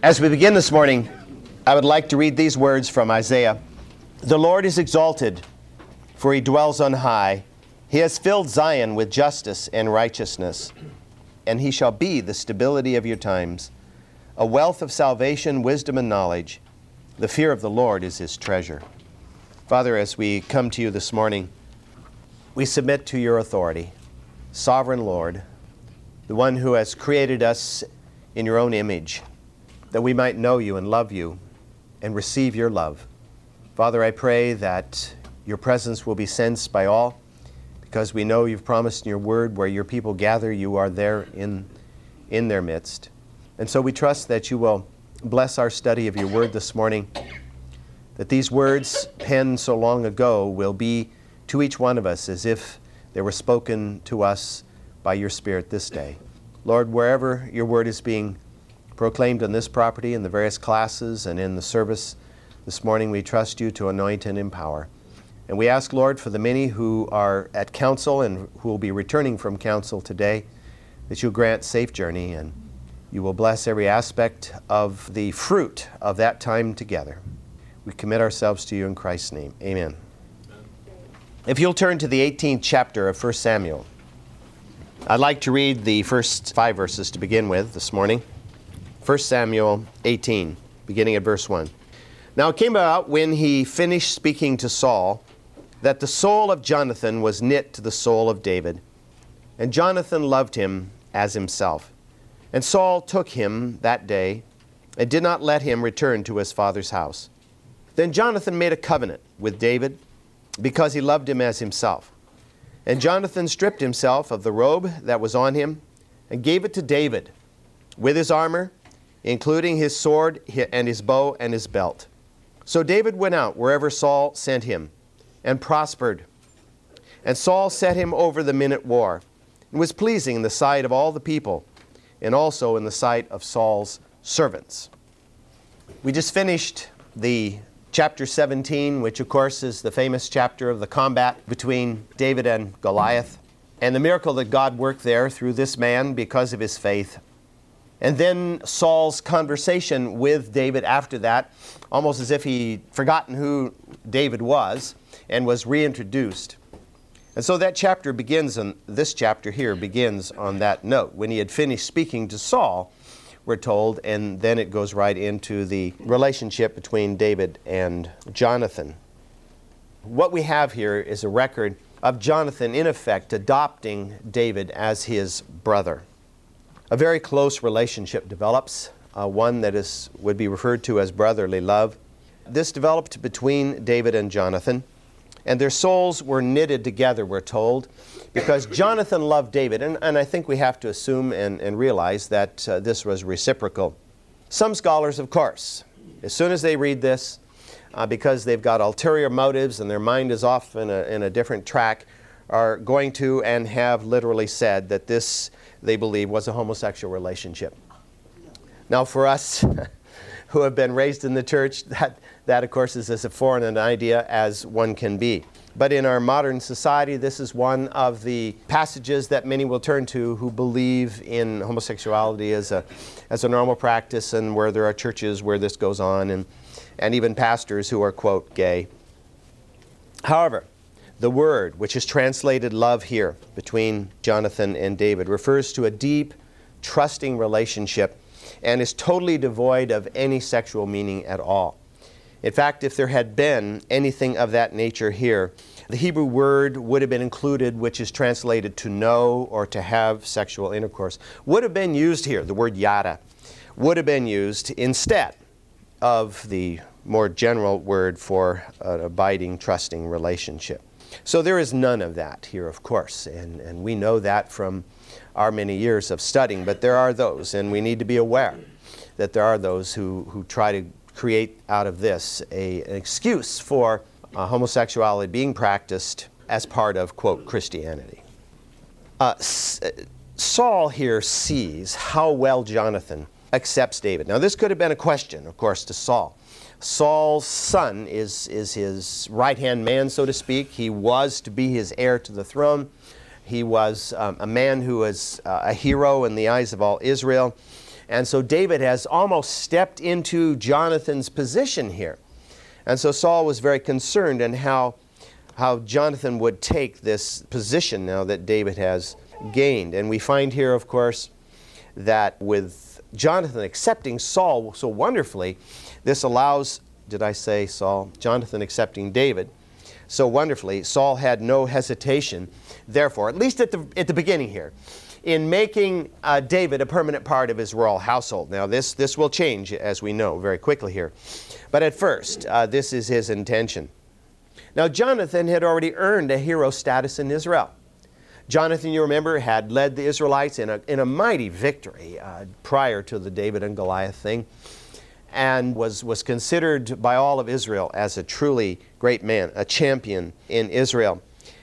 As we begin this morning, I would like to read these words from Isaiah The Lord is exalted, for he dwells on high. He has filled Zion with justice and righteousness, and he shall be the stability of your times, a wealth of salvation, wisdom, and knowledge. The fear of the Lord is his treasure. Father, as we come to you this morning, we submit to your authority, sovereign Lord, the one who has created us in your own image, that we might know you and love you and receive your love. Father, I pray that your presence will be sensed by all because we know you've promised in your word where your people gather, you are there in, in their midst. And so we trust that you will bless our study of your word this morning, that these words penned so long ago will be to each one of us as if they were spoken to us by your Spirit this day. Lord, wherever your word is being proclaimed on this property, in the various classes, and in the service this morning, we trust you to anoint and empower. And we ask, Lord, for the many who are at council and who will be returning from council today, that you grant safe journey and you will bless every aspect of the fruit of that time together. We commit ourselves to you in Christ's name. Amen. If you'll turn to the 18th chapter of 1 Samuel, I'd like to read the first five verses to begin with this morning. 1 Samuel 18, beginning at verse 1. Now it came about when he finished speaking to Saul that the soul of Jonathan was knit to the soul of David, and Jonathan loved him as himself. And Saul took him that day and did not let him return to his father's house. Then Jonathan made a covenant with David because he loved him as himself. And Jonathan stripped himself of the robe that was on him and gave it to David with his armor, including his sword and his bow and his belt. So David went out wherever Saul sent him and prospered. And Saul set him over the men at war, and was pleasing in the sight of all the people, and also in the sight of Saul's servants. We just finished the chapter 17, which of course is the famous chapter of the combat between David and Goliath, and the miracle that God worked there through this man because of his faith. And then Saul's conversation with David after that, almost as if he'd forgotten who David was and was reintroduced. And so that chapter begins, and this chapter here begins on that note. When he had finished speaking to Saul, we're told, and then it goes right into the relationship between David and Jonathan. What we have here is a record of Jonathan, in effect, adopting David as his brother. A very close relationship develops, uh, one that is, would be referred to as brotherly love. This developed between David and Jonathan and their souls were knitted together, we're told, because Jonathan loved David. And, and I think we have to assume and, and realize that uh, this was reciprocal. Some scholars, of course, as soon as they read this, uh, because they've got ulterior motives and their mind is off in a, in a different track, are going to and have literally said that this, they believe, was a homosexual relationship. Now, for us who have been raised in the church, that, that, of course, is as foreign an idea as one can be. But in our modern society, this is one of the passages that many will turn to who believe in homosexuality as a, as a normal practice and where there are churches where this goes on and, and even pastors who are, quote, gay. However, the word, which is translated love here between Jonathan and David, refers to a deep, trusting relationship and is totally devoid of any sexual meaning at all. In fact, if there had been anything of that nature here, the Hebrew word would have been included, which is translated to know or to have sexual intercourse, would have been used here, the word yada, would have been used instead of the more general word for an abiding, trusting relationship. So there is none of that here, of course, and, and we know that from our many years of studying, but there are those, and we need to be aware that there are those who, who try to create out of this a, an excuse for uh, homosexuality being practiced as part of, quote, Christianity. Uh, S- Saul here sees how well Jonathan accepts David. Now, this could have been a question, of course, to Saul. Saul's son is, is his right hand man, so to speak. He was to be his heir to the throne. He was um, a man who was uh, a hero in the eyes of all Israel. And so David has almost stepped into Jonathan's position here. And so Saul was very concerned in how, how Jonathan would take this position now that David has gained. And we find here, of course, that with Jonathan accepting Saul so wonderfully, this allows, did I say Saul? Jonathan accepting David so wonderfully, Saul had no hesitation, therefore, at least at the, at the beginning here, in making uh, David a permanent part of his royal household. Now, this, this will change, as we know, very quickly here. But at first, uh, this is his intention. Now, Jonathan had already earned a hero status in Israel. Jonathan, you remember, had led the Israelites in a, in a mighty victory uh, prior to the David and Goliath thing and was, was considered by all of Israel as a truly great man, a champion in Israel.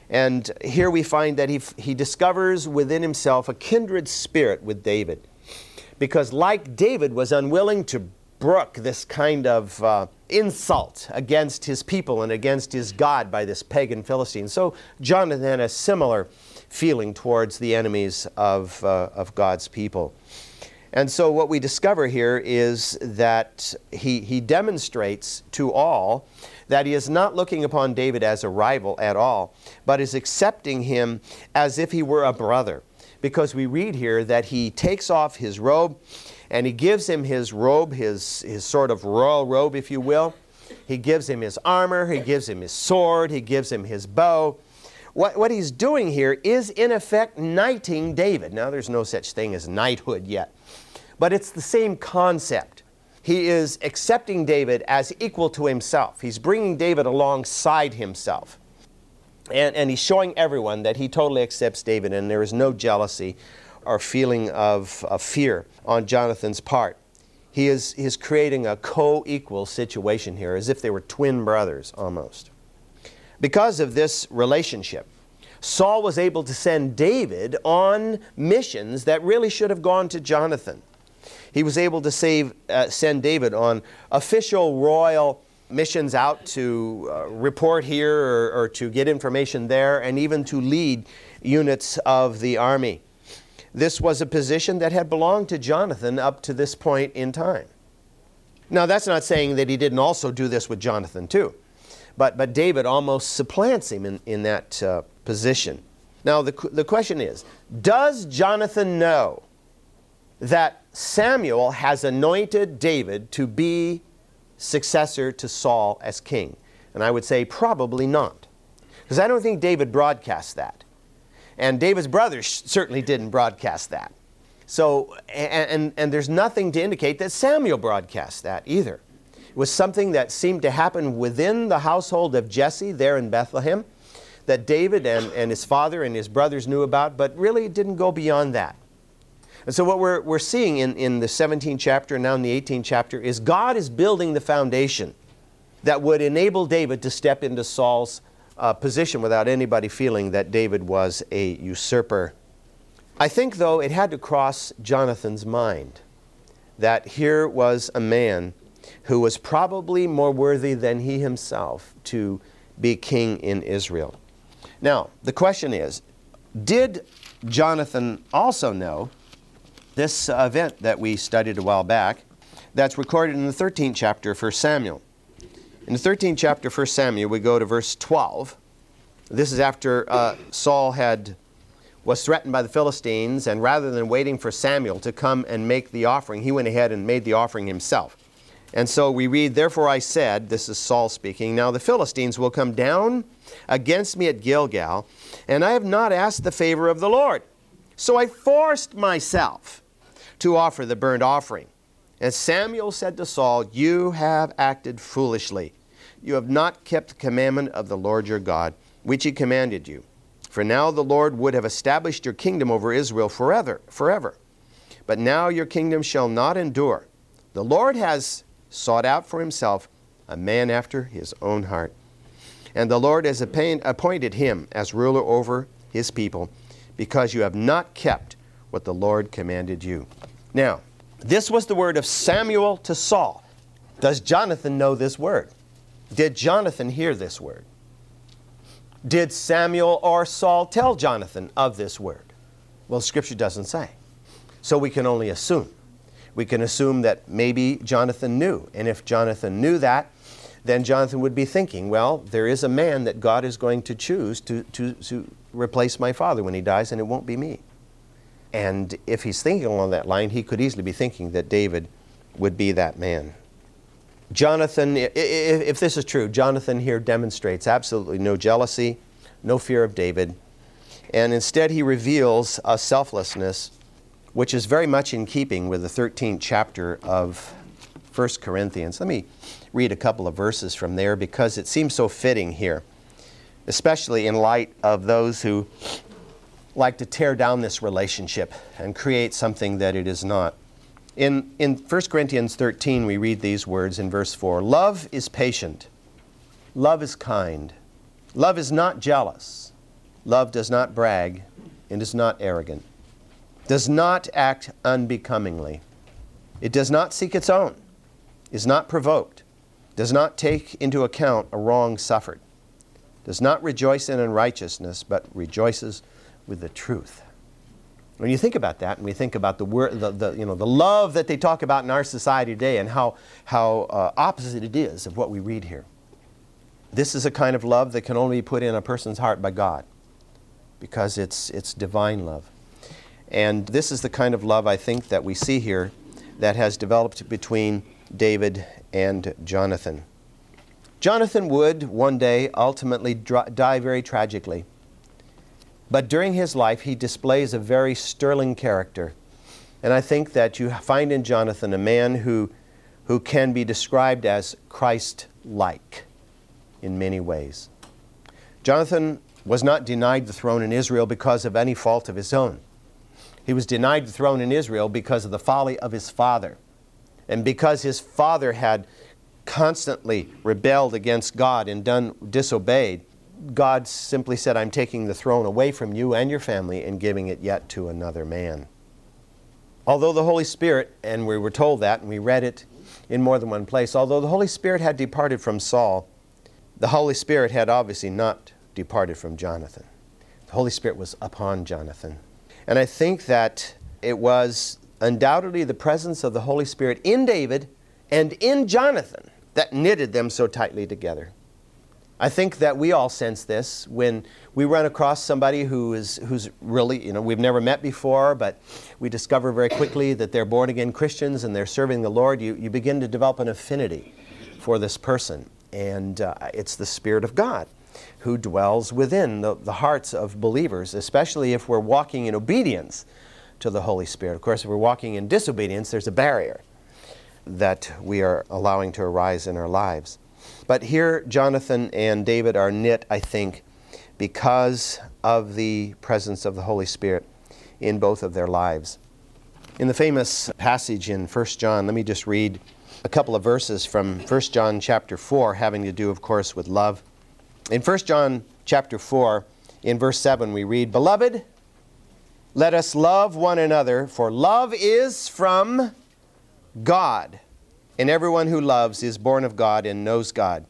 And here we find that he, he discovers within himself a kindred spirit with David. Because, like David was unwilling to brook this kind of uh, insult against his people and against his God by this pagan Philistine, so Jonathan had a similar feeling towards the enemies of, uh, of God's people. And so, what we discover here is that he, he demonstrates to all that he is not looking upon David as a rival at all, but is accepting him as if he were a brother. Because we read here that he takes off his robe and he gives him his robe, his, his sort of royal robe, if you will. He gives him his armor, he gives him his sword, he gives him his bow. What, what he's doing here is, in effect, knighting David. Now, there's no such thing as knighthood yet, but it's the same concept he is accepting David as equal to himself. He's bringing David alongside himself. And, and he's showing everyone that he totally accepts David and there is no jealousy or feeling of, of fear on Jonathan's part. He is, he is creating a co equal situation here, as if they were twin brothers almost. Because of this relationship, Saul was able to send David on missions that really should have gone to Jonathan he was able to save, uh, send David on official royal missions out to uh, report here or, or to get information there and even to lead units of the army. This was a position that had belonged to Jonathan up to this point in time. Now, that's not saying that he didn't also do this with Jonathan, too. But, but David almost supplants him in, in that uh, position. Now, the, the question is Does Jonathan know that Samuel has anointed David to be successor to Saul as king? And I would say probably not. Because I don't think David broadcast that. And David's brothers certainly didn't broadcast that. So, and, and, and, there's nothing to indicate that Samuel broadcast that either. It was something that seemed to happen within the household of Jesse there in Bethlehem that David and, and his father and his brothers knew about, but really it didn't go beyond that. And so, what we're, we're seeing in, in the 17th chapter and now in the 18th chapter is God is building the foundation that would enable David to step into Saul's uh, position without anybody feeling that David was a usurper. I think, though, it had to cross Jonathan's mind that here was a man who was probably more worthy than he himself to be king in Israel. Now, the question is did Jonathan also know this event that we studied a while back that's recorded in the 13th chapter of 1 Samuel. In the 13th chapter of 1 Samuel, we go to verse 12. This is after uh, Saul had was threatened by the Philistines, and rather than waiting for Samuel to come and make the offering, he went ahead and made the offering himself. And so we read, Therefore I said, this is Saul speaking, Now the Philistines will come down against me at Gilgal, and I have not asked the favor of the Lord. So I forced myself to offer the burnt offering. And Samuel said to Saul, You have acted foolishly. You have not kept the commandment of the Lord your God, which he commanded you. For now the Lord would have established your kingdom over Israel forever, forever. But now your kingdom shall not endure. The Lord has sought out for himself a man after his own heart. And the Lord has appointed him as ruler over his people, because you have not kept what the Lord commanded you. Now, this was the word of Samuel to Saul. Does Jonathan know this word? Did Jonathan hear this word? Did Samuel or Saul tell Jonathan of this word? Well, Scripture doesn't say. So we can only assume. We can assume that maybe Jonathan knew. And if Jonathan knew that, then Jonathan would be thinking, well, there is a man that God is going to choose to, to, to replace my father when he dies, and it won't be me. And if he's thinking along that line, he could easily be thinking that David would be that man. Jonathan, if this is true, Jonathan here demonstrates absolutely no jealousy, no fear of David, and instead he reveals a selflessness which is very much in keeping with the 13th chapter of 1 Corinthians. Let me read a couple of verses from there because it seems so fitting here, especially in light of those who like to tear down this relationship and create something that it is not. In, in 1 Corinthians 13, we read these words in verse 4 Love is patient, love is kind, love is not jealous, love does not brag, and is not arrogant, does not act unbecomingly, it does not seek its own, is not provoked, does not take into account a wrong suffered, does not rejoice in unrighteousness, but rejoices with the truth. When you think about that, and we think about the, word, the, the, you know, the love that they talk about in our society today and how, how uh, opposite it is of what we read here, this is a kind of love that can only be put in a person's heart by God because it's, it's divine love. And this is the kind of love I think that we see here that has developed between David and Jonathan. Jonathan would one day ultimately die very tragically. But during his life, he displays a very sterling character. And I think that you find in Jonathan a man who, who can be described as Christ like in many ways. Jonathan was not denied the throne in Israel because of any fault of his own. He was denied the throne in Israel because of the folly of his father. And because his father had constantly rebelled against God and done disobeyed, God simply said, I'm taking the throne away from you and your family and giving it yet to another man. Although the Holy Spirit, and we were told that, and we read it in more than one place, although the Holy Spirit had departed from Saul, the Holy Spirit had obviously not departed from Jonathan. The Holy Spirit was upon Jonathan. And I think that it was undoubtedly the presence of the Holy Spirit in David and in Jonathan that knitted them so tightly together. I think that we all sense this when we run across somebody who is who's really, you know, we've never met before, but we discover very quickly that they're born again Christians and they're serving the Lord. You, you begin to develop an affinity for this person. And uh, it's the Spirit of God who dwells within the, the hearts of believers, especially if we're walking in obedience to the Holy Spirit. Of course, if we're walking in disobedience, there's a barrier that we are allowing to arise in our lives. But here, Jonathan and David are knit, I think, because of the presence of the Holy Spirit in both of their lives. In the famous passage in 1 John, let me just read a couple of verses from 1 John chapter 4, having to do, of course, with love. In 1 John chapter 4, in verse 7, we read, Beloved, let us love one another, for love is from God and everyone who loves is born of God and knows God.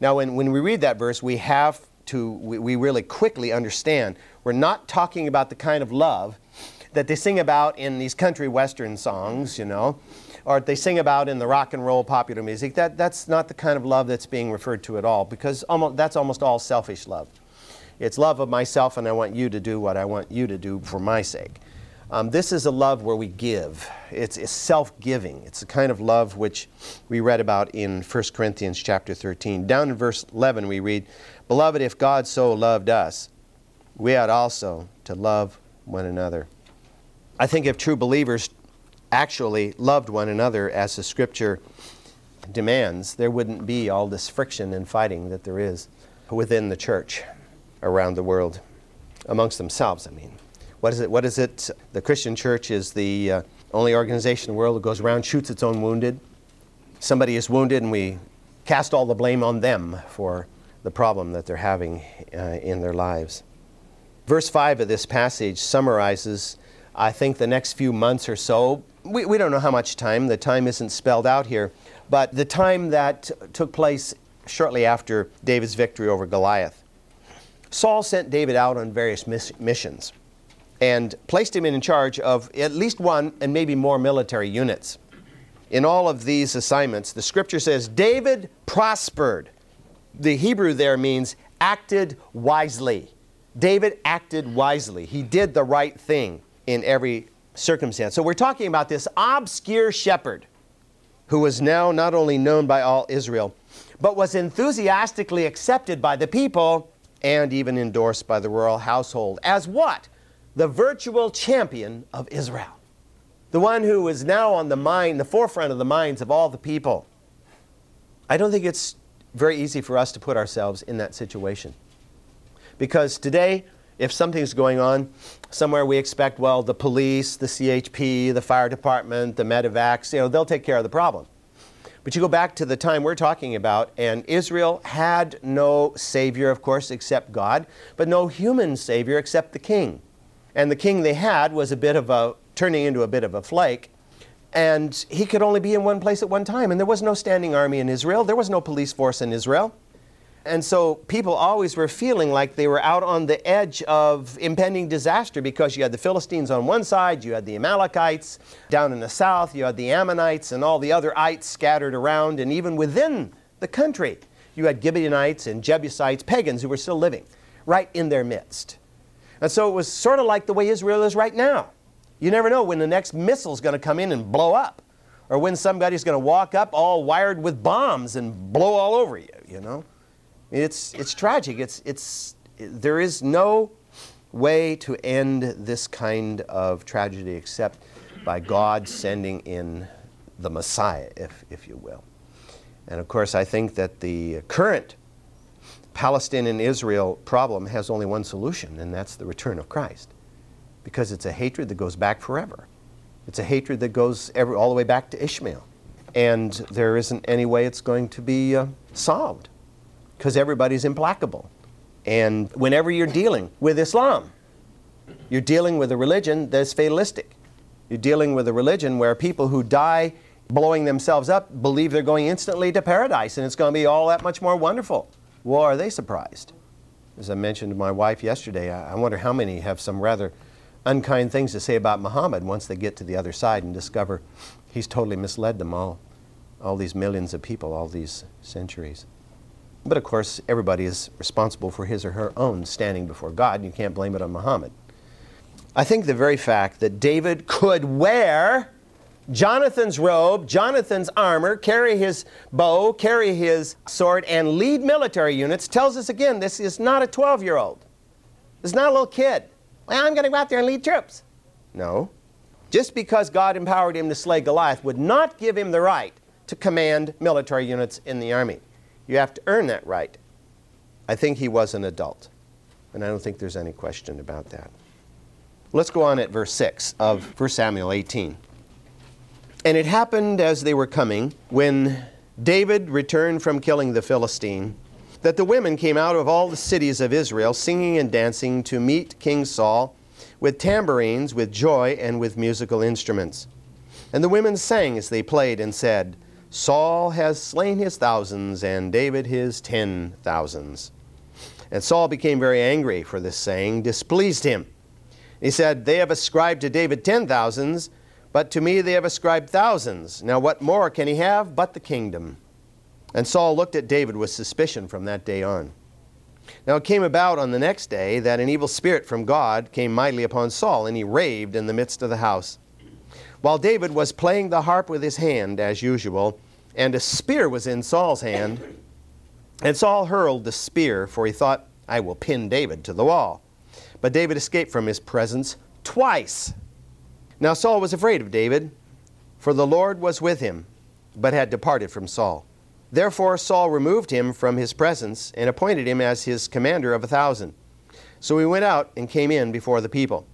Now, when, when we read that verse, we have to, we, we really quickly understand we're not talking about the kind of love that they sing about in these country western songs, you know, or they sing about in the rock and roll popular music. That, that's not the kind of love that's being referred to at all, because almost, that's almost all selfish love. It's love of myself, and I want you to do what I want you to do for my sake. Um, this is a love where we give. It's, it's self-giving. It's the kind of love which we read about in 1 Corinthians chapter 13. Down in verse 11 we read, Beloved, if God so loved us, we ought also to love one another. I think if true believers actually loved one another as the scripture demands, there wouldn't be all this friction and fighting that there is within the church around the world, amongst themselves, I mean. What is it? What is it? The Christian church is the uh, only organization in the world that goes around, shoots its own wounded. Somebody is wounded, and we cast all the blame on them for the problem that they're having uh, in their lives. Verse 5 of this passage summarizes, I think, the next few months or so. We, we don't know how much time, the time isn't spelled out here, but the time that took place shortly after David's victory over Goliath. Saul sent David out on various miss- missions. And placed him in charge of at least one and maybe more military units. In all of these assignments, the scripture says David prospered. The Hebrew there means acted wisely. David acted wisely. He did the right thing in every circumstance. So we're talking about this obscure shepherd who was now not only known by all Israel, but was enthusiastically accepted by the people and even endorsed by the royal household as what? The virtual champion of Israel. The one who is now on the mind, the forefront of the minds of all the people. I don't think it's very easy for us to put ourselves in that situation. Because today, if something's going on somewhere, we expect, well, the police, the CHP, the fire department, the medevacs, you know, they'll take care of the problem. But you go back to the time we're talking about, and Israel had no Savior, of course, except God, but no human Savior except the king. And the king they had was a bit of a, turning into a bit of a flake. And he could only be in one place at one time. And there was no standing army in Israel, there was no police force in Israel. And so people always were feeling like they were out on the edge of impending disaster because you had the Philistines on one side, you had the Amalekites down in the south, you had the Ammonites and all the other ites scattered around, and even within the country, you had Gibeonites and Jebusites, pagans who were still living right in their midst. And so it was sort of like the way Israel is right now. You never know when the next missile is going to come in and blow up, or when somebody's going to walk up all wired with bombs and blow all over you, you know. It's, it's tragic. It's, it's, there is no way to end this kind of tragedy except by God sending in the Messiah, if, if you will. And of course, I think that the current Palestine and Israel problem has only one solution, and that's the return of Christ. Because it's a hatred that goes back forever. It's a hatred that goes every, all the way back to Ishmael. And there isn't any way it's going to be uh, solved because everybody's implacable. And whenever you're dealing with Islam, you're dealing with a religion that's fatalistic. You're dealing with a religion where people who die blowing themselves up believe they're going instantly to paradise and it's going to be all that much more wonderful. Well, are they surprised? As I mentioned to my wife yesterday, I wonder how many have some rather unkind things to say about Muhammad once they get to the other side and discover he's totally misled them all, all these millions of people, all these centuries. But of course, everybody is responsible for his or her own standing before God, and you can't blame it on Muhammad. I think the very fact that David could wear Jonathan's robe, Jonathan's armor, carry his bow, carry his sword, and lead military units tells us again this is not a 12 year old. This is not a little kid. Well, I'm going to go out there and lead troops. No. Just because God empowered him to slay Goliath would not give him the right to command military units in the army. You have to earn that right. I think he was an adult, and I don't think there's any question about that. Let's go on at verse 6 of 1 Samuel 18. And it happened as they were coming, when David returned from killing the Philistine, that the women came out of all the cities of Israel, singing and dancing to meet King Saul, with tambourines, with joy, and with musical instruments. And the women sang as they played and said, Saul has slain his thousands, and David his ten thousands. And Saul became very angry, for this saying displeased him. He said, They have ascribed to David ten thousands, but to me they have ascribed thousands. Now what more can he have but the kingdom? And Saul looked at David with suspicion from that day on. Now it came about on the next day that an evil spirit from God came mightily upon Saul, and he raved in the midst of the house. While David was playing the harp with his hand, as usual, and a spear was in Saul's hand, and Saul hurled the spear, for he thought, I will pin David to the wall. But David escaped from his presence twice. Now Saul was afraid of David, for the Lord was with him, but had departed from Saul. Therefore Saul removed him from his presence and appointed him as his commander of a thousand. So he went out and came in before the people.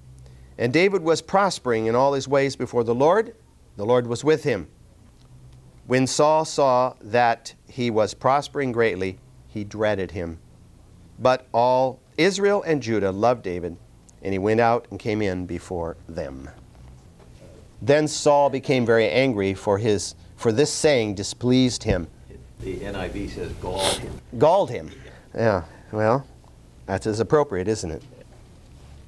And David was prospering in all his ways before the Lord. The Lord was with him. When Saul saw that he was prospering greatly, he dreaded him. But all Israel and Judah loved David, and he went out and came in before them. Then Saul became very angry, for, his, for this saying displeased him. The NIV says galled him. Galled him. Yeah, well, that's as appropriate, isn't it?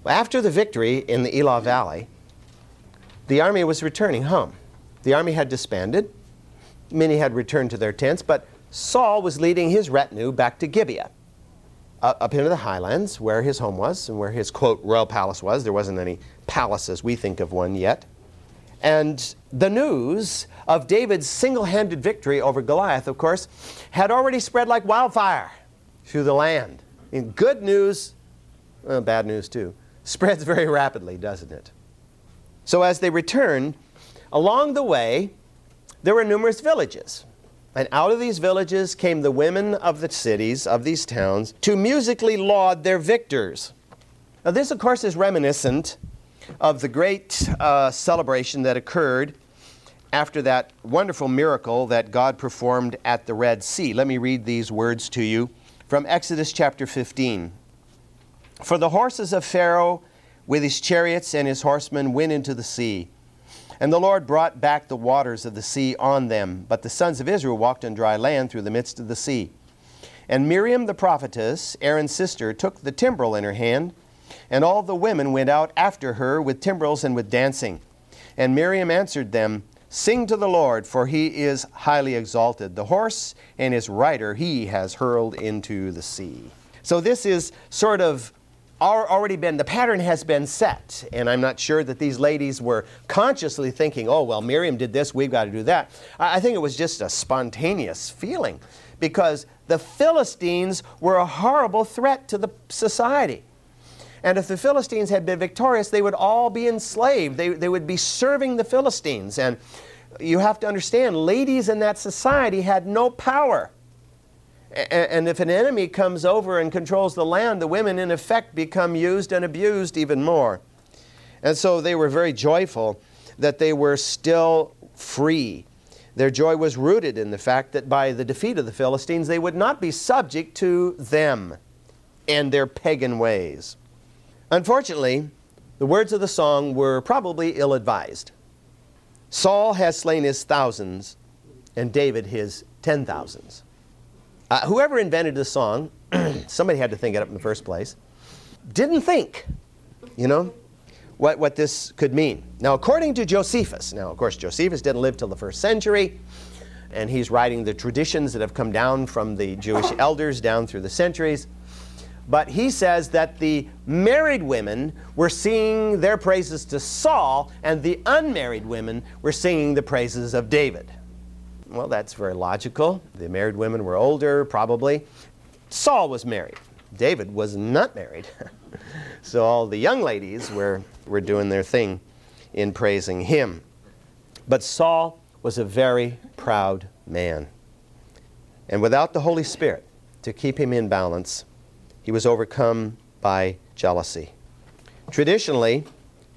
After the victory in the Elah Valley, the army was returning home. The army had disbanded. Many had returned to their tents, but Saul was leading his retinue back to Gibeah, uh, up into the highlands where his home was and where his, quote, royal palace was. There wasn't any palace as we think of one yet. And the news of David's single handed victory over Goliath, of course, had already spread like wildfire through the land. In good news, well, bad news too, spreads very rapidly, doesn't it? So as they returned, along the way, there were numerous villages. And out of these villages came the women of the cities, of these towns, to musically laud their victors. Now, this, of course, is reminiscent of the great uh, celebration that occurred after that wonderful miracle that God performed at the Red Sea. Let me read these words to you from Exodus chapter 15. For the horses of Pharaoh with his chariots and his horsemen went into the sea. And the Lord brought back the waters of the sea on them. But the sons of Israel walked on dry land through the midst of the sea. And Miriam the prophetess, Aaron's sister, took the timbrel in her hand, and all the women went out after her with timbrels and with dancing. And Miriam answered them, Sing to the Lord, for he is highly exalted. The horse and his rider he has hurled into the sea. So this is sort of already been, the pattern has been set. And I'm not sure that these ladies were consciously thinking, oh, well, Miriam did this, we've got to do that. I think it was just a spontaneous feeling because the Philistines were a horrible threat to the society. And if the Philistines had been victorious, they would all be enslaved. They, they would be serving the Philistines. And you have to understand, ladies in that society had no power. And if an enemy comes over and controls the land, the women in effect become used and abused even more. And so they were very joyful that they were still free. Their joy was rooted in the fact that by the defeat of the Philistines, they would not be subject to them and their pagan ways. Unfortunately, the words of the song were probably ill advised. Saul has slain his thousands, and David his ten thousands. Uh, whoever invented the song, somebody had to think it up in the first place, didn't think, you know, what, what this could mean. Now, according to Josephus, now, of course, Josephus didn't live till the first century, and he's writing the traditions that have come down from the Jewish elders down through the centuries. But he says that the married women were singing their praises to Saul, and the unmarried women were singing the praises of David. Well, that's very logical. The married women were older, probably. Saul was married. David was not married. so all the young ladies were, were doing their thing in praising him. But Saul was a very proud man. And without the Holy Spirit to keep him in balance, he was overcome by jealousy. Traditionally,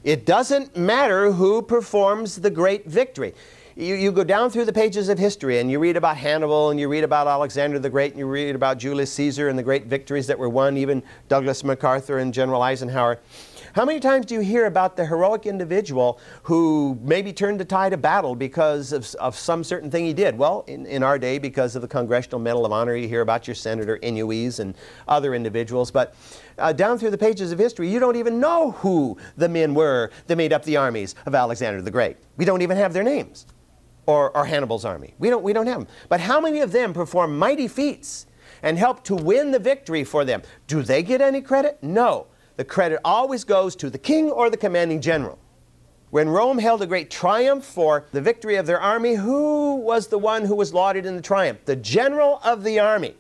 it doesn't matter who performs the great victory you, you go down through the pages of history and you read about Hannibal and you read about Alexander the Great and you read about Julius Caesar and the great victories that were won, even Douglas MacArthur and General Eisenhower. How many times do you hear about the heroic individual who maybe turned the tide of battle because of, of some certain thing he did? Well, in, in our day, because of the Congressional Medal of Honor, you hear about your Senator Inouye's and other individuals. But uh, down through the pages of history, you don't even know who the men were that made up the armies of Alexander the Great. We don't even have their names or, or Hannibal's army. We don't, we don't have them. But how many of them perform mighty feats and help to win the victory for them? Do they get any credit? No. The credit always goes to the king or the commanding general. When Rome held a great triumph for the victory of their army, who was the one who was lauded in the triumph? The general of the army,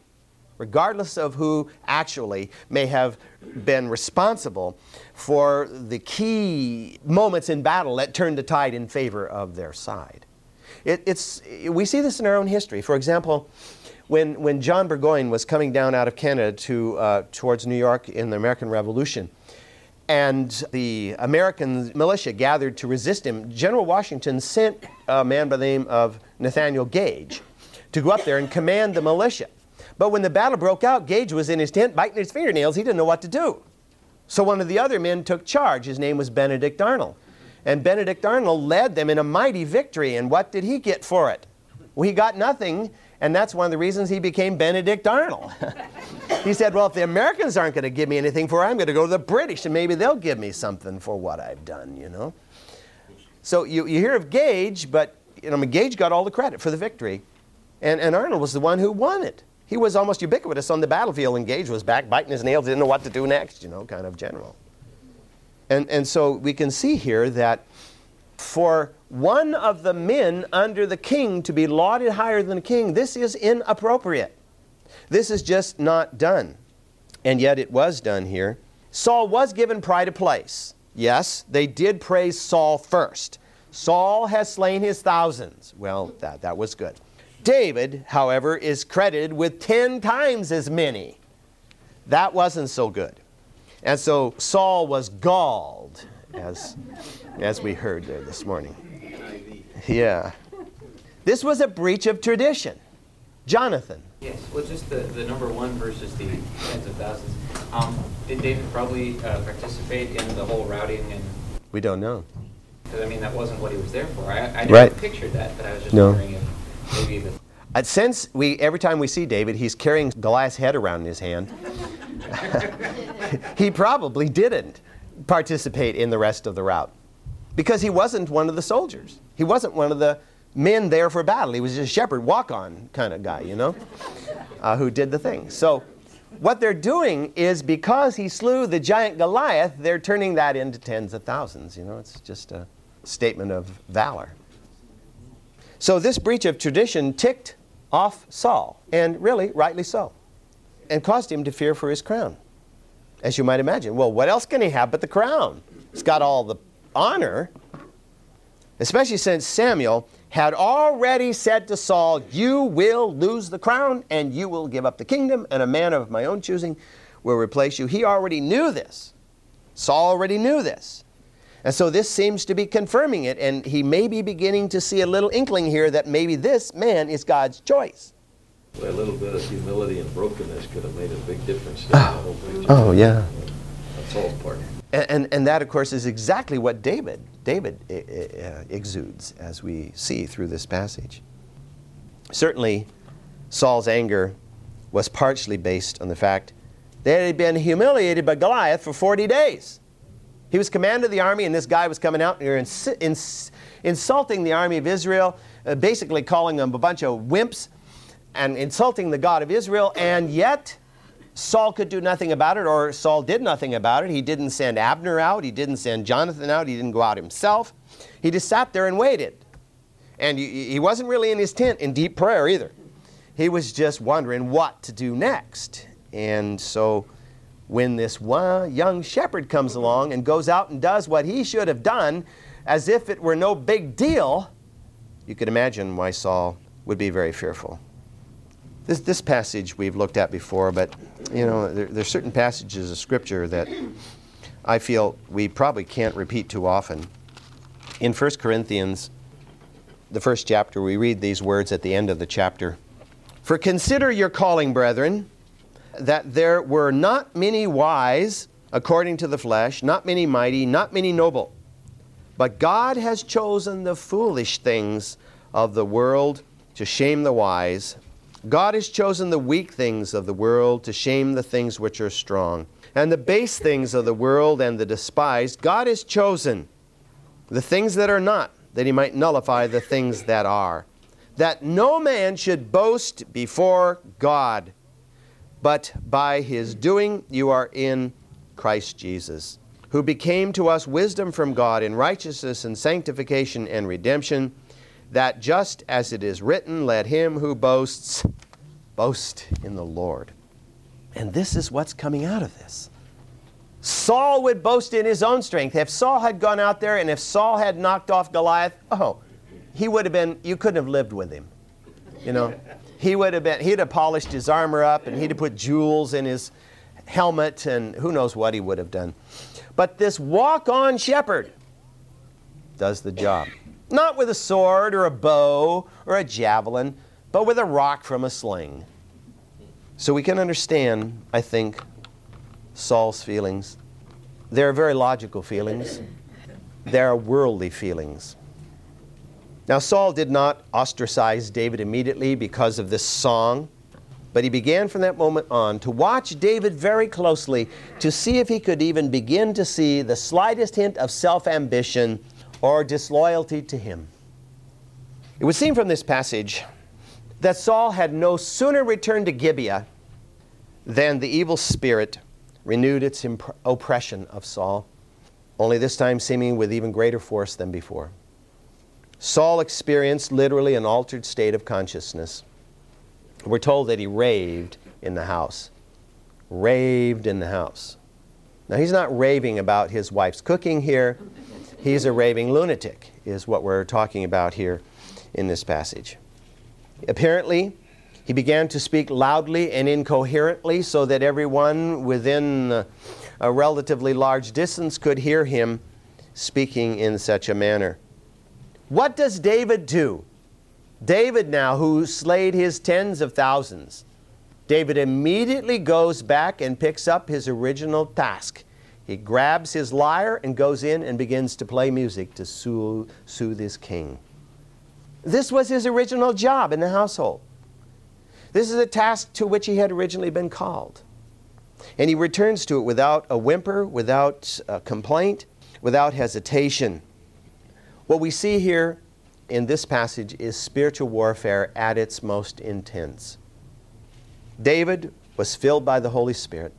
regardless of who actually may have been responsible for the key moments in battle that turned the tide in favor of their side. It, it's, we see this in our own history. For example, when, when John Burgoyne was coming down out of Canada to, uh, towards New York in the American Revolution, and the American militia gathered to resist him, General Washington sent a man by the name of Nathaniel Gage to go up there and command the militia. But when the battle broke out, Gage was in his tent biting his fingernails. He didn't know what to do. So one of the other men took charge. His name was Benedict Arnold. And Benedict Arnold led them in a mighty victory. And what did he get for it? Well, he got nothing, and that's one of the reasons he became Benedict Arnold. he said, Well, if the Americans aren't going to give me anything for it, I'm going to go to the British, and maybe they'll give me something for what I've done, you know? So you, you hear of Gage, but you know, Gage got all the credit for the victory. And, and Arnold was the one who won it. He was almost ubiquitous on the battlefield, and Gage was back biting his nails, didn't know what to do next, you know, kind of general. And, and so we can see here that for one of the men under the king to be lauded higher than the king, this is inappropriate. This is just not done. And yet it was done here. Saul was given pride of place. Yes, they did praise Saul first. Saul has slain his thousands. Well, that, that was good. David, however, is credited with 10 times as many. That wasn't so good. And so Saul was galled, as, as we heard there this morning. Yeah. This was a breach of tradition. Jonathan. Yes, well, just the, the number one versus the tens of thousands. Um, did David probably uh, participate in the whole routing and? We don't know. Because I mean, that wasn't what he was there for. I, I never right. pictured that, but I was just no. wondering if maybe the. Uh, since we every time we see David, he's carrying Goliath's head around in his hand. he probably didn't participate in the rest of the route because he wasn't one of the soldiers. He wasn't one of the men there for battle. He was just a shepherd, walk on kind of guy, you know, uh, who did the thing. So, what they're doing is because he slew the giant Goliath, they're turning that into tens of thousands. You know, it's just a statement of valor. So, this breach of tradition ticked off Saul, and really, rightly so, and caused him to fear for his crown, as you might imagine. Well, what else can he have but the crown? He's got all the honor, especially since Samuel had already said to Saul, You will lose the crown and you will give up the kingdom, and a man of my own choosing will replace you. He already knew this. Saul already knew this. And so this seems to be confirming it, and he may be beginning to see a little inkling here that maybe this man is God's choice. Well, a little bit of humility and brokenness could have made a big difference. Oh, oh yeah. That's all part. And, and, and, that, of course, is exactly what David, David uh, exudes as we see through this passage. Certainly, Saul's anger was partially based on the fact that he had been humiliated by Goliath for 40 days. He was commander of the army, and this guy was coming out here ins- ins- insulting the army of Israel, uh, basically calling them a bunch of wimps and insulting the God of Israel, and yet Saul could do nothing about it, or Saul did nothing about it. He didn't send Abner out, he didn't send Jonathan out, he didn't go out himself. He just sat there and waited. And he wasn't really in his tent in deep prayer either. He was just wondering what to do next. And so when this young shepherd comes along and goes out and does what he should have done as if it were no big deal, you could imagine why Saul would be very fearful. This, this passage we've looked at before, but you know, there, are certain passages of Scripture that I feel we probably can't repeat too often. In 1 Corinthians, the first chapter, we read these words at the end of the chapter For consider your calling, brethren that there were not many wise according to the flesh, not many mighty, not many noble. But God has chosen the foolish things of the world to shame the wise. God has chosen the weak things of the world to shame the things which are strong. And the base things of the world and the despised, God has chosen the things that are not, that he might nullify the things that are. That no man should boast before God but by his doing you are in Christ Jesus, who became to us wisdom from God in righteousness and sanctification and redemption, that just as it is written, let him who boasts boast in the Lord. And this is what's coming out of this. Saul would boast in his own strength. If Saul had gone out there and if Saul had knocked off Goliath, oh, he would have been, you couldn't have lived with him. You know, he would have been, he'd have polished his armor up and he'd have put jewels in his helmet and who knows what he would have done. But this walk on shepherd does the job. Not with a sword or a bow or a javelin, but with a rock from a sling. So we can understand, I think, Saul's feelings. They're very logical feelings, they're worldly feelings. Now, Saul did not ostracize David immediately because of this song, but he began from that moment on to watch David very closely to see if he could even begin to see the slightest hint of self ambition or disloyalty to him. It would seem from this passage that Saul had no sooner returned to Gibeah than the evil spirit renewed its imp- oppression of Saul, only this time seeming with even greater force than before. Saul experienced literally an altered state of consciousness. We're told that he raved in the house. Raved in the house. Now, he's not raving about his wife's cooking here. He's a raving lunatic, is what we're talking about here in this passage. Apparently, he began to speak loudly and incoherently so that everyone within a relatively large distance could hear him speaking in such a manner. What does David do? David, now, who slayed his tens of thousands, David immediately goes back and picks up his original task. He grabs his lyre and goes in and begins to play music to soothe, soothe his king. This was his original job in the household. This is a task to which he had originally been called. And he returns to it without a whimper, without a complaint, without hesitation. What we see here in this passage is spiritual warfare at its most intense. David was filled by the Holy Spirit,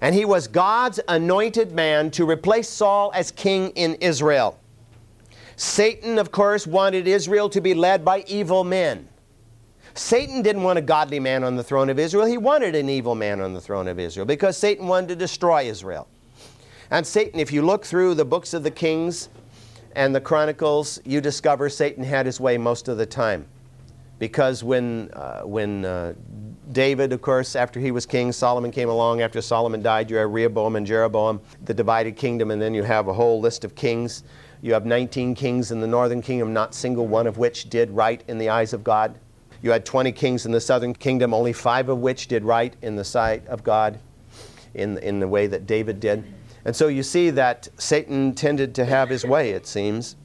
and he was God's anointed man to replace Saul as king in Israel. Satan, of course, wanted Israel to be led by evil men. Satan didn't want a godly man on the throne of Israel. He wanted an evil man on the throne of Israel because Satan wanted to destroy Israel. And Satan, if you look through the books of the Kings and the Chronicles, you discover Satan had his way most of the time. Because when, uh, when uh, David, of course, after he was king, Solomon came along. After Solomon died, you have Rehoboam and Jeroboam, the divided kingdom, and then you have a whole list of kings. You have 19 kings in the northern kingdom, not single one of which did right in the eyes of God. You had 20 kings in the southern kingdom, only five of which did right in the sight of God in, in the way that David did. And so you see that Satan tended to have his way, it seems.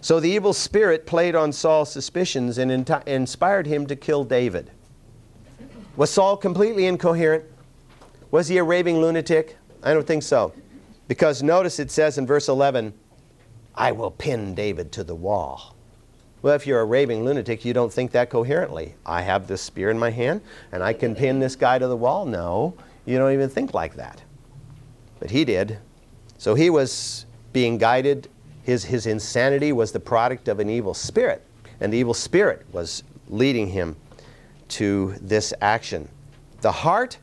So the evil spirit played on Saul's suspicions and in- inspired him to kill David. Was Saul completely incoherent? Was he a raving lunatic? I don't think so. Because notice it says in verse 11, I will pin David to the wall. Well, if you're a raving lunatic, you don't think that coherently. I have this spear in my hand and I can pin this guy to the wall. No, you don't even think like that. But he did. So he was being guided. His, his insanity was the product of an evil spirit, and the evil spirit was leading him to this action. The heart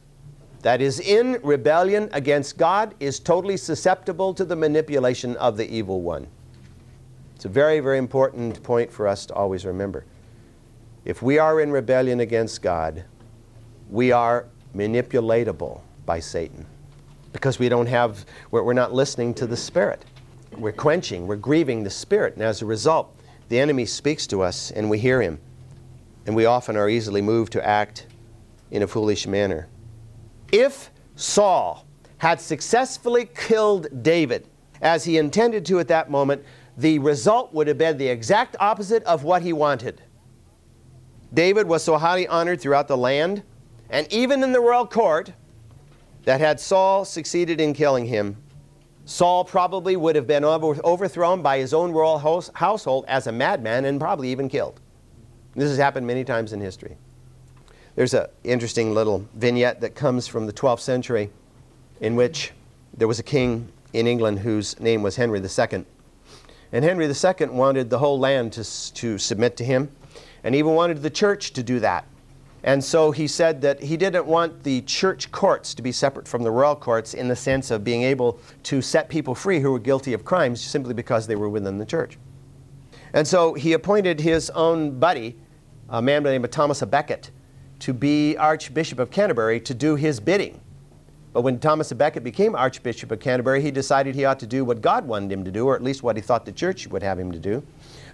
that is in rebellion against God is totally susceptible to the manipulation of the evil one. It's a very, very important point for us to always remember. If we are in rebellion against God, we are manipulatable by Satan because we don't have, we're, we're not listening to the Spirit. We're quenching, we're grieving the Spirit, and as a result, the enemy speaks to us and we hear him, and we often are easily moved to act in a foolish manner. If Saul had successfully killed David, as he intended to at that moment, the result would have been the exact opposite of what he wanted. David was so highly honored throughout the land, and even in the royal court, that had Saul succeeded in killing him, Saul probably would have been over- overthrown by his own royal house- household as a madman and probably even killed. This has happened many times in history. There's an interesting little vignette that comes from the 12th century in which there was a king in England whose name was Henry II. And Henry II wanted the whole land to, to submit to him, and even wanted the church to do that. And so he said that he didn't want the church courts to be separate from the royal courts in the sense of being able to set people free who were guilty of crimes simply because they were within the church. And so he appointed his own buddy, a man by the name of Thomas à Becket, to be Archbishop of Canterbury to do his bidding. But when Thomas à Becket became Archbishop of Canterbury, he decided he ought to do what God wanted him to do, or at least what he thought the church would have him to do.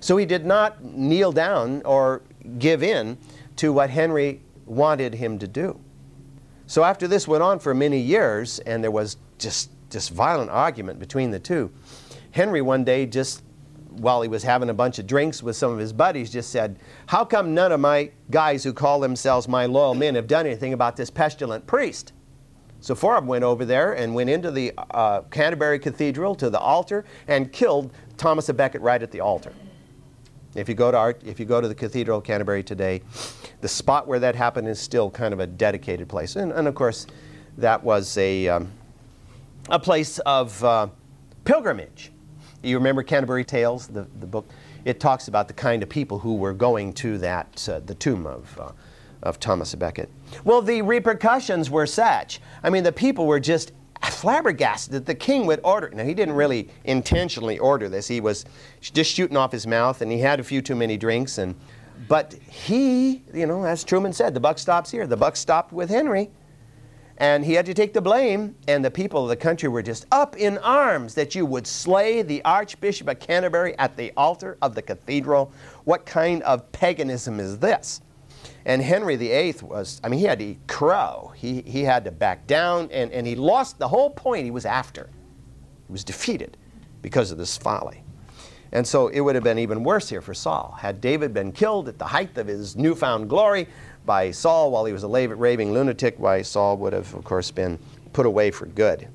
So he did not kneel down or give in to what Henry wanted him to do. So after this went on for many years, and there was just this violent argument between the two, Henry one day just while he was having a bunch of drinks with some of his buddies, just said, How come none of my guys who call themselves my loyal men have done anything about this pestilent priest? So four of them went over there and went into the uh, Canterbury Cathedral to the altar and killed Thomas Becket right at the altar. If you go to art, if you go to the Cathedral of Canterbury today, the spot where that happened is still kind of a dedicated place, and, and of course, that was a um, a place of uh, pilgrimage. You remember Canterbury Tales, the, the book? It talks about the kind of people who were going to that uh, the tomb of uh, of Thomas Becket. Well, the repercussions were such. I mean, the people were just flabbergasted that the king would order. Now, he didn't really intentionally order this. He was just shooting off his mouth, and he had a few too many drinks. And but he, you know, as Truman said, the buck stops here. The buck stopped with Henry. And he had to take the blame, and the people of the country were just up in arms that you would slay the Archbishop of Canterbury at the altar of the cathedral. What kind of paganism is this? And Henry VIII was, I mean, he had to crow. He, he had to back down, and, and he lost the whole point he was after. He was defeated because of this folly. And so it would have been even worse here for Saul. Had David been killed at the height of his newfound glory by Saul while he was a raving lunatic, why Saul would have, of course, been put away for good.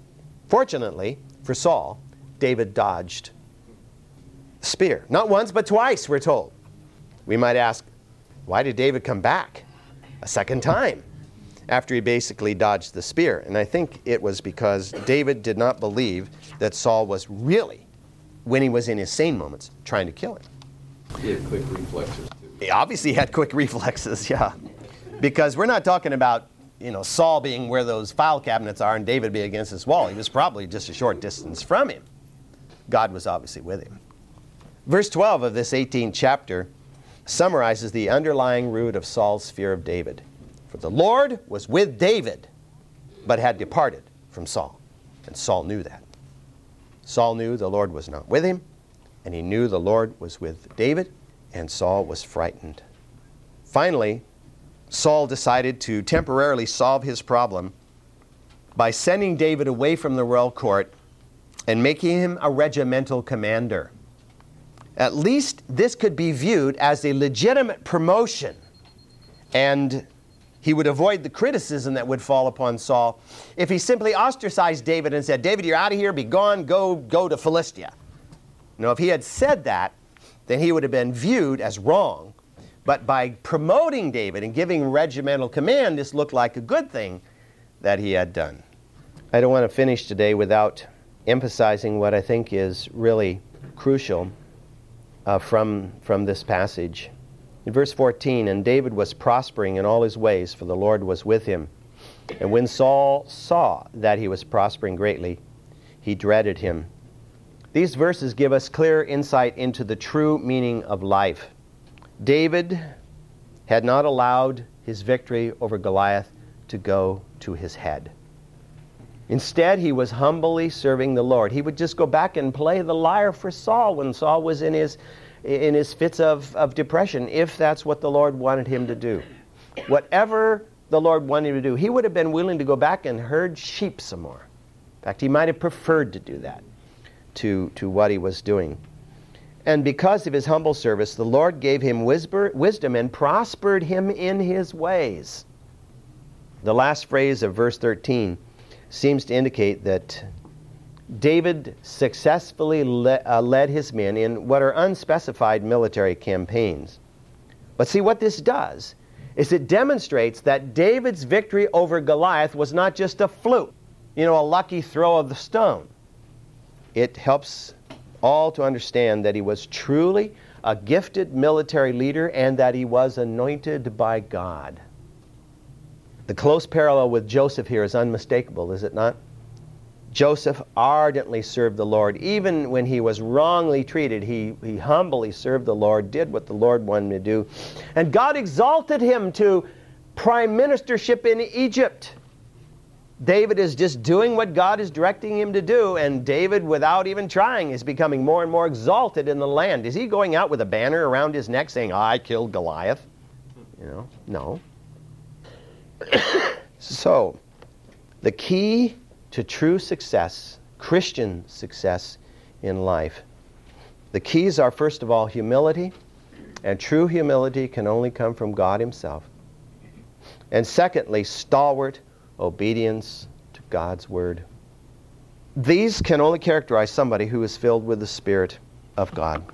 Fortunately for Saul, David dodged the spear. Not once, but twice, we're told. We might ask, why did David come back a second time after he basically dodged the spear? And I think it was because David did not believe that Saul was really, when he was in his sane moments, trying to kill him. He had quick reflexes too. He obviously had quick reflexes, yeah. Because we're not talking about, you know, Saul being where those file cabinets are and David being against this wall. He was probably just a short distance from him. God was obviously with him. Verse 12 of this 18th chapter summarizes the underlying root of Saul's fear of David. For the Lord was with David, but had departed from Saul. And Saul knew that. Saul knew the Lord was not with him, and he knew the Lord was with David, and Saul was frightened. Finally, Saul decided to temporarily solve his problem by sending David away from the royal court and making him a regimental commander. At least this could be viewed as a legitimate promotion, and he would avoid the criticism that would fall upon Saul if he simply ostracized David and said, David, you're out of here, be gone, go, go to Philistia. Now, if he had said that, then he would have been viewed as wrong. But by promoting David and giving regimental command, this looked like a good thing that he had done. I don't want to finish today without emphasizing what I think is really crucial uh, from, from this passage. In verse 14, and David was prospering in all his ways, for the Lord was with him. And when Saul saw that he was prospering greatly, he dreaded him. These verses give us clear insight into the true meaning of life. David had not allowed his victory over Goliath to go to his head. Instead, he was humbly serving the Lord. He would just go back and play the lyre for Saul when Saul was in his, in his fits of, of depression, if that's what the Lord wanted him to do. Whatever the Lord wanted him to do, he would have been willing to go back and herd sheep some more. In fact, he might have preferred to do that to, to what he was doing. And because of his humble service, the Lord gave him wisdom and prospered him in his ways. The last phrase of verse 13 seems to indicate that David successfully le- uh, led his men in what are unspecified military campaigns. But see, what this does is it demonstrates that David's victory over Goliath was not just a fluke, you know, a lucky throw of the stone. It helps all to understand that he was truly a gifted military leader and that he was anointed by God. The close parallel with Joseph here is unmistakable, is it not? Joseph ardently served the Lord. Even when he was wrongly treated, he, he humbly served the Lord, did what the Lord wanted him to do. And God exalted him to prime ministership in Egypt. David is just doing what God is directing him to do, and David, without even trying, is becoming more and more exalted in the land. Is he going out with a banner around his neck saying, I killed Goliath? You know, no so, the key to true success, Christian success in life, The keys are, first of all, humility, and true humility can only come from God Himself. And secondly, stalwart obedience to God's Word. These can only characterize somebody who is filled with the Spirit of God.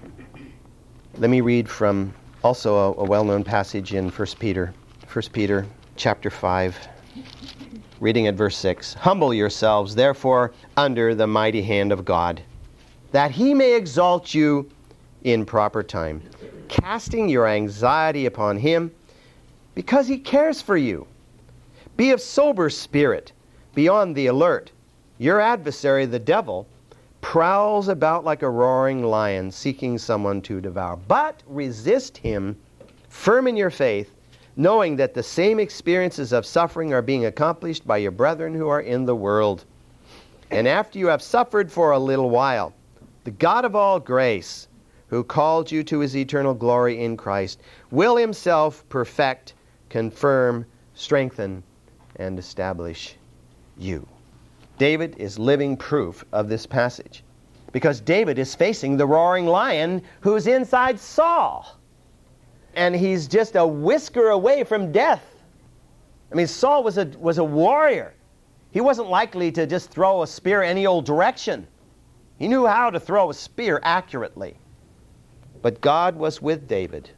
Let me read from also a, a well-known passage in 1 Peter. 1 Peter chapter 5, reading at verse 6. Humble yourselves, therefore, under the mighty hand of God, that he may exalt you in proper time, casting your anxiety upon him, because he cares for you. Be of sober spirit, be on the alert. Your adversary, the devil, prowls about like a roaring lion seeking someone to devour. But resist him, firm in your faith, knowing that the same experiences of suffering are being accomplished by your brethren who are in the world. And after you have suffered for a little while, the God of all grace, who called you to his eternal glory in Christ, will himself perfect, confirm, strengthen, and establish you. David is living proof of this passage because David is facing the roaring lion who's inside Saul. And he's just a whisker away from death. I mean, Saul was a, was a warrior. He wasn't likely to just throw a spear any old direction. He knew how to throw a spear accurately. But God was with David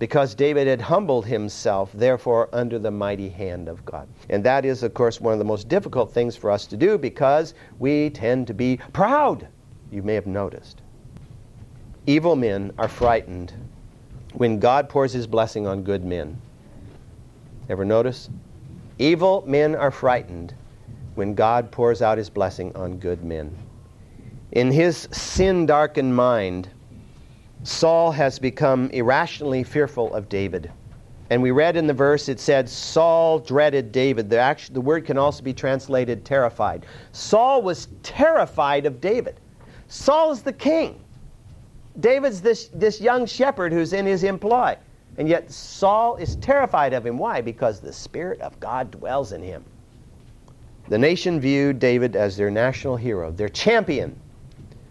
because David had humbled himself, therefore, under the mighty hand of God. And that is, of course, one of the most difficult things for us to do because we tend to be proud, you may have noticed. Evil men are frightened when God pours his blessing on good men. Ever notice? Evil men are frightened when God pours out his blessing on good men. In his sin darkened mind, Saul has become irrationally fearful of David. And we read in the verse, it said, Saul dreaded David. The, the word can also be translated terrified. Saul was terrified of David. Saul is the king. David's this, this young shepherd who's in his employ. And yet Saul is terrified of him. Why? Because the Spirit of God dwells in him. The nation viewed David as their national hero, their champion,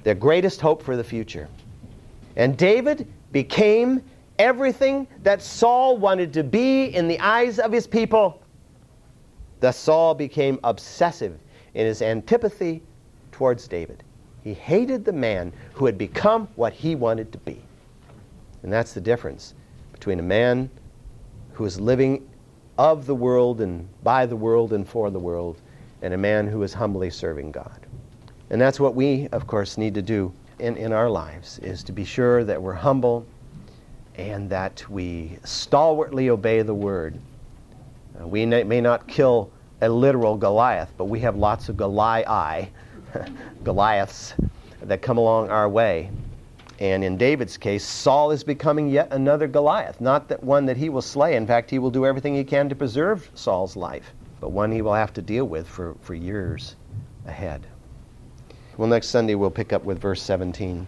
their greatest hope for the future. And David became everything that Saul wanted to be in the eyes of his people. Thus, Saul became obsessive in his antipathy towards David. He hated the man who had become what he wanted to be. And that's the difference between a man who is living of the world and by the world and for the world and a man who is humbly serving God. And that's what we, of course, need to do in, in our lives, is to be sure that we're humble and that we stalwartly obey the word. Uh, we may not kill a literal Goliath, but we have lots of Goliath Goliaths that come along our way. And in David's case, Saul is becoming yet another Goliath. Not that one that he will slay. In fact, he will do everything he can to preserve Saul's life, but one he will have to deal with for, for years ahead. Well, next Sunday we'll pick up with verse 17.